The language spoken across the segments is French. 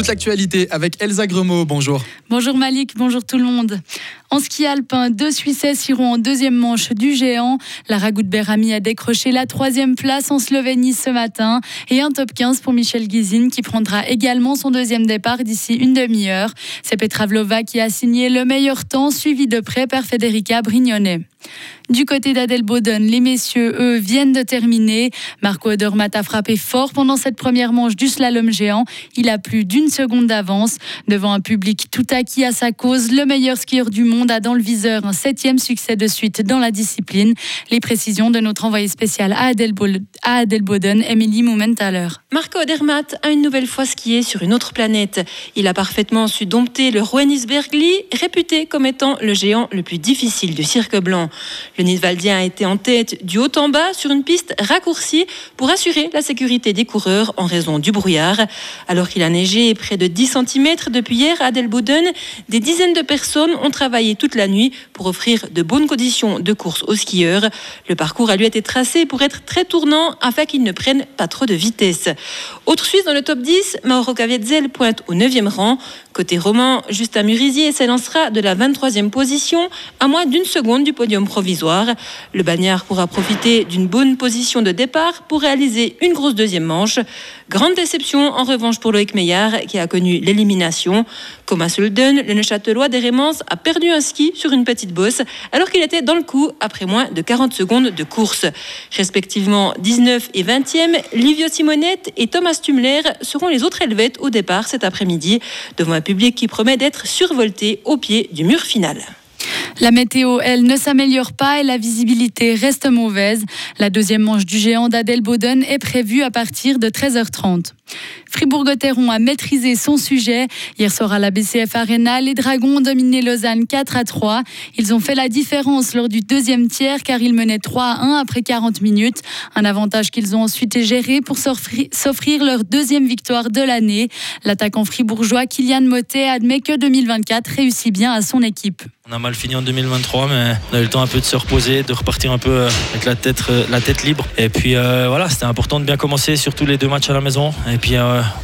toute l'actualité avec Elsa Gremaud. Bonjour. Bonjour Malik, bonjour tout le monde. En ski alpin, deux Suissesses iront en deuxième manche du géant. Lara Berami a décroché la troisième place en Slovénie ce matin et un top 15 pour Michel Guizine qui prendra également son deuxième départ d'ici une demi-heure. C'est Petra Vlova qui a signé le meilleur temps, suivi de près par Federica Brignone. Du côté d'Adelboden, les messieurs, eux, viennent de terminer. Marco Odermatt a frappé fort pendant cette première manche du slalom géant. Il a plus d'une seconde d'avance. Devant un public tout acquis à sa cause, le meilleur skieur du monde a dans le viseur un septième succès de suite dans la discipline. Les précisions de notre envoyé spécial à Adelboden, Emily Mumenthaler. Marco Odermatt a une nouvelle fois skié sur une autre planète. Il a parfaitement su dompter le Roenisbergli, réputé comme étant le géant le plus difficile du cirque blanc. Le Nidwaldien a été en tête du haut en bas sur une piste raccourcie pour assurer la sécurité des coureurs en raison du brouillard. Alors qu'il a neigé près de 10 cm depuis hier à Delboden, des dizaines de personnes ont travaillé toute la nuit pour offrir de bonnes conditions de course aux skieurs. Le parcours a lui été tracé pour être très tournant afin qu'ils ne prennent pas trop de vitesse. Autre Suisse dans le top 10, Mauro Caviezel pointe au 9e rang. Côté roman, Justin Murisier s'élancera de la 23e position à moins d'une seconde du podium provisoire. Le bagnard pourra profiter d'une bonne position de départ pour réaliser une grosse deuxième manche. Grande déception en revanche pour Loïc Meillard qui a connu l'élimination. Comme à Sulden, le Neuchâtelois d'Hérémence a perdu un ski sur une petite bosse alors qu'il était dans le coup après moins de 40 secondes de course. Respectivement 19 et 20e, Livio Simonette et Thomas Tumler seront les autres Helvètes au départ cet après-midi devant public qui promet d'être survolté au pied du mur final. La météo, elle, ne s'améliore pas et la visibilité reste mauvaise. La deuxième manche du géant d'Adelboden est prévue à partir de 13h30. Fribourg-Gotteron a maîtrisé son sujet. Hier soir à la BCF Arena, les Dragons ont dominé Lausanne 4 à 3. Ils ont fait la différence lors du deuxième tiers car ils menaient 3 à 1 après 40 minutes. Un avantage qu'ils ont ensuite géré pour s'offrir leur deuxième victoire de l'année. L'attaquant fribourgeois Kylian Motet admet que 2024 réussit bien à son équipe. On a mal fini en 2023, mais on a eu le temps un peu de se reposer, de repartir un peu euh, avec la tête, euh, la tête libre. Et puis euh, voilà, c'était important de bien commencer, surtout les deux matchs à la maison. Puis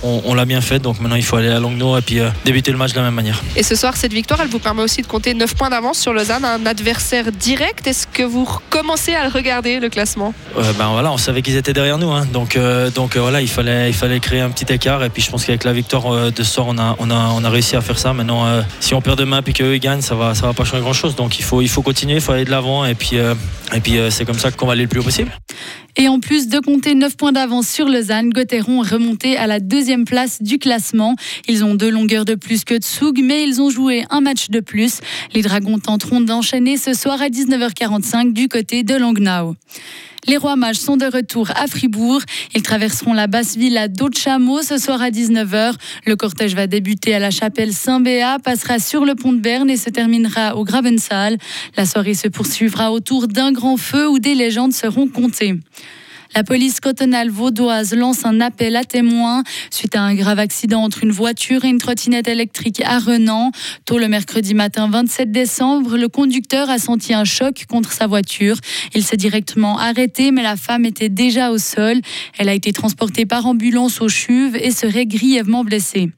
on, l'a bien fait, donc maintenant il faut aller à Langnau et puis débuter le match de la même manière. Et ce soir, cette victoire, elle vous permet aussi de compter 9 points d'avance sur Lausanne, un adversaire direct. Est-ce que vous commencez à le regarder, le classement? Ben voilà, on savait qu'ils étaient derrière nous, hein. donc, donc voilà, il fallait, il fallait créer un petit écart. Et puis je pense qu'avec la victoire de ce soir, on a, on, a, on a réussi à faire ça. Maintenant, si on perd demain et qu'eux ils gagnent, ça va, ça va pas changer grand chose. Donc il faut, il faut continuer, il faut aller de l'avant et puis, euh, et puis euh, c'est comme ça qu'on va aller le plus haut possible. Et en plus de compter 9 points d'avance sur Lausanne, Gauthieron est remonté à la deuxième place du classement. Ils ont deux longueurs de plus que Tsug, mais ils ont joué un match de plus. Les Dragons tenteront d'enchaîner ce soir à 19h45 du côté de Langnau. Les rois mages sont de retour à Fribourg. Ils traverseront la basse ville à ce soir à 19h. Le cortège va débuter à la chapelle Saint-Béat, passera sur le pont de Berne et se terminera au Grabensaal. La soirée se poursuivra autour d'un grand feu où des légendes seront comptées. La police cotonale vaudoise lance un appel à témoins suite à un grave accident entre une voiture et une trottinette électrique à Renan. Tôt le mercredi matin 27 décembre, le conducteur a senti un choc contre sa voiture. Il s'est directement arrêté, mais la femme était déjà au sol. Elle a été transportée par ambulance au CHUV et serait grièvement blessée.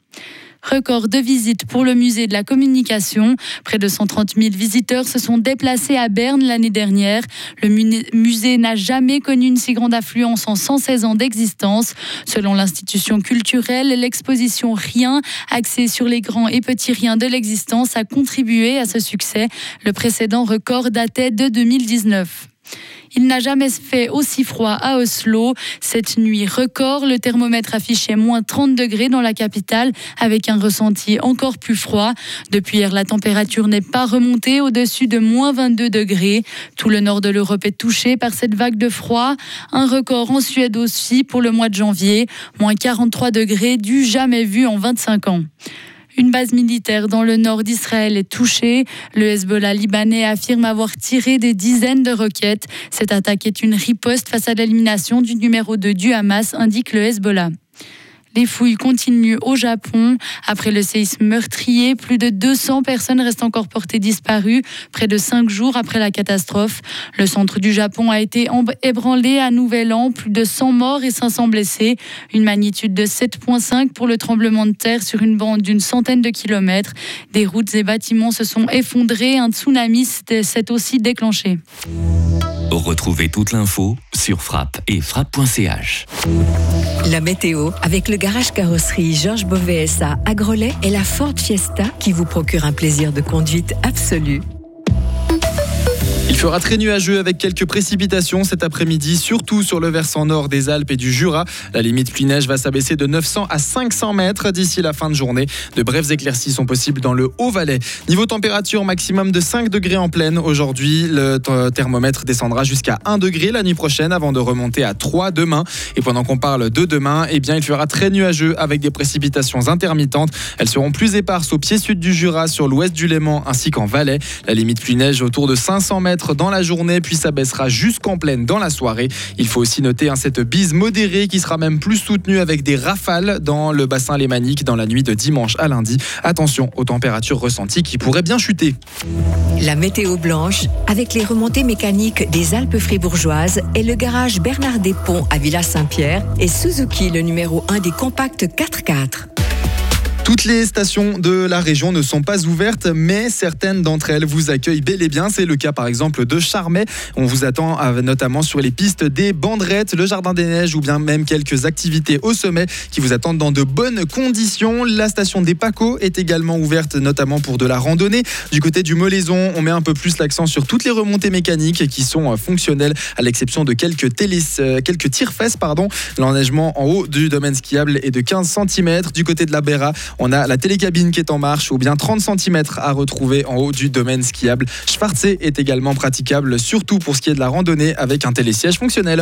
Record de visites pour le musée de la communication. Près de 130 000 visiteurs se sont déplacés à Berne l'année dernière. Le musée n'a jamais connu une si grande affluence en 116 ans d'existence. Selon l'institution culturelle, l'exposition Rien, axée sur les grands et petits riens de l'existence, a contribué à ce succès. Le précédent record datait de 2019. Il n'a jamais fait aussi froid à Oslo. Cette nuit record, le thermomètre affichait moins 30 degrés dans la capitale avec un ressenti encore plus froid. Depuis hier, la température n'est pas remontée au-dessus de moins 22 degrés. Tout le nord de l'Europe est touché par cette vague de froid. Un record en Suède aussi pour le mois de janvier, moins 43 degrés du jamais vu en 25 ans. Une base militaire dans le nord d'Israël est touchée. Le Hezbollah libanais affirme avoir tiré des dizaines de roquettes. Cette attaque est une riposte face à l'élimination du numéro 2 du Hamas, indique le Hezbollah. Les fouilles continuent au Japon. Après le séisme meurtrier, plus de 200 personnes restent encore portées disparues, près de cinq jours après la catastrophe. Le centre du Japon a été ébranlé à Nouvel An, plus de 100 morts et 500 blessés. Une magnitude de 7,5 pour le tremblement de terre sur une bande d'une centaine de kilomètres. Des routes et bâtiments se sont effondrés. Un tsunami s'est aussi déclenché. Retrouvez toute l'info sur frappe et frappe.ch. La météo avec le garage carrosserie Georges Beauvais à Grelais et la Ford Fiesta qui vous procure un plaisir de conduite absolu. Il fera très nuageux avec quelques précipitations cet après-midi, surtout sur le versant nord des Alpes et du Jura. La limite pluie-neige va s'abaisser de 900 à 500 mètres d'ici la fin de journée. De brèves éclaircies sont possibles dans le Haut-Valais. Niveau température, maximum de 5 degrés en pleine. Aujourd'hui, le thermomètre descendra jusqu'à 1 degré la nuit prochaine avant de remonter à 3 demain. Et pendant qu'on parle de demain, eh bien, il fera très nuageux avec des précipitations intermittentes. Elles seront plus éparses au pied sud du Jura, sur l'ouest du Léman ainsi qu'en Valais. La limite pluie-neige autour de 500 mètres dans la journée, puis ça baissera jusqu'en pleine dans la soirée. Il faut aussi noter hein, cette bise modérée qui sera même plus soutenue avec des rafales dans le bassin lémanique dans la nuit de dimanche à lundi. Attention aux températures ressenties qui pourraient bien chuter. La météo blanche avec les remontées mécaniques des Alpes fribourgeoises et le garage Bernard Despont à Villa Saint-Pierre et Suzuki le numéro 1 des compacts 4x4. Toutes les stations de la région ne sont pas ouvertes, mais certaines d'entre elles vous accueillent bel et bien. C'est le cas par exemple de Charmey. On vous attend notamment sur les pistes des Banderettes, le Jardin des Neiges ou bien même quelques activités au sommet qui vous attendent dans de bonnes conditions. La station des Paco est également ouverte notamment pour de la randonnée. Du côté du Molaison, on met un peu plus l'accent sur toutes les remontées mécaniques qui sont euh, fonctionnelles à l'exception de quelques, télé, euh, quelques tire-fesses. L'enneigement en haut du domaine skiable est de 15 cm. Du côté de la Béra, on a la télécabine qui est en marche ou bien 30 cm à retrouver en haut du domaine skiable. Schwarzé est également praticable, surtout pour ce qui est de la randonnée avec un télésiège fonctionnel.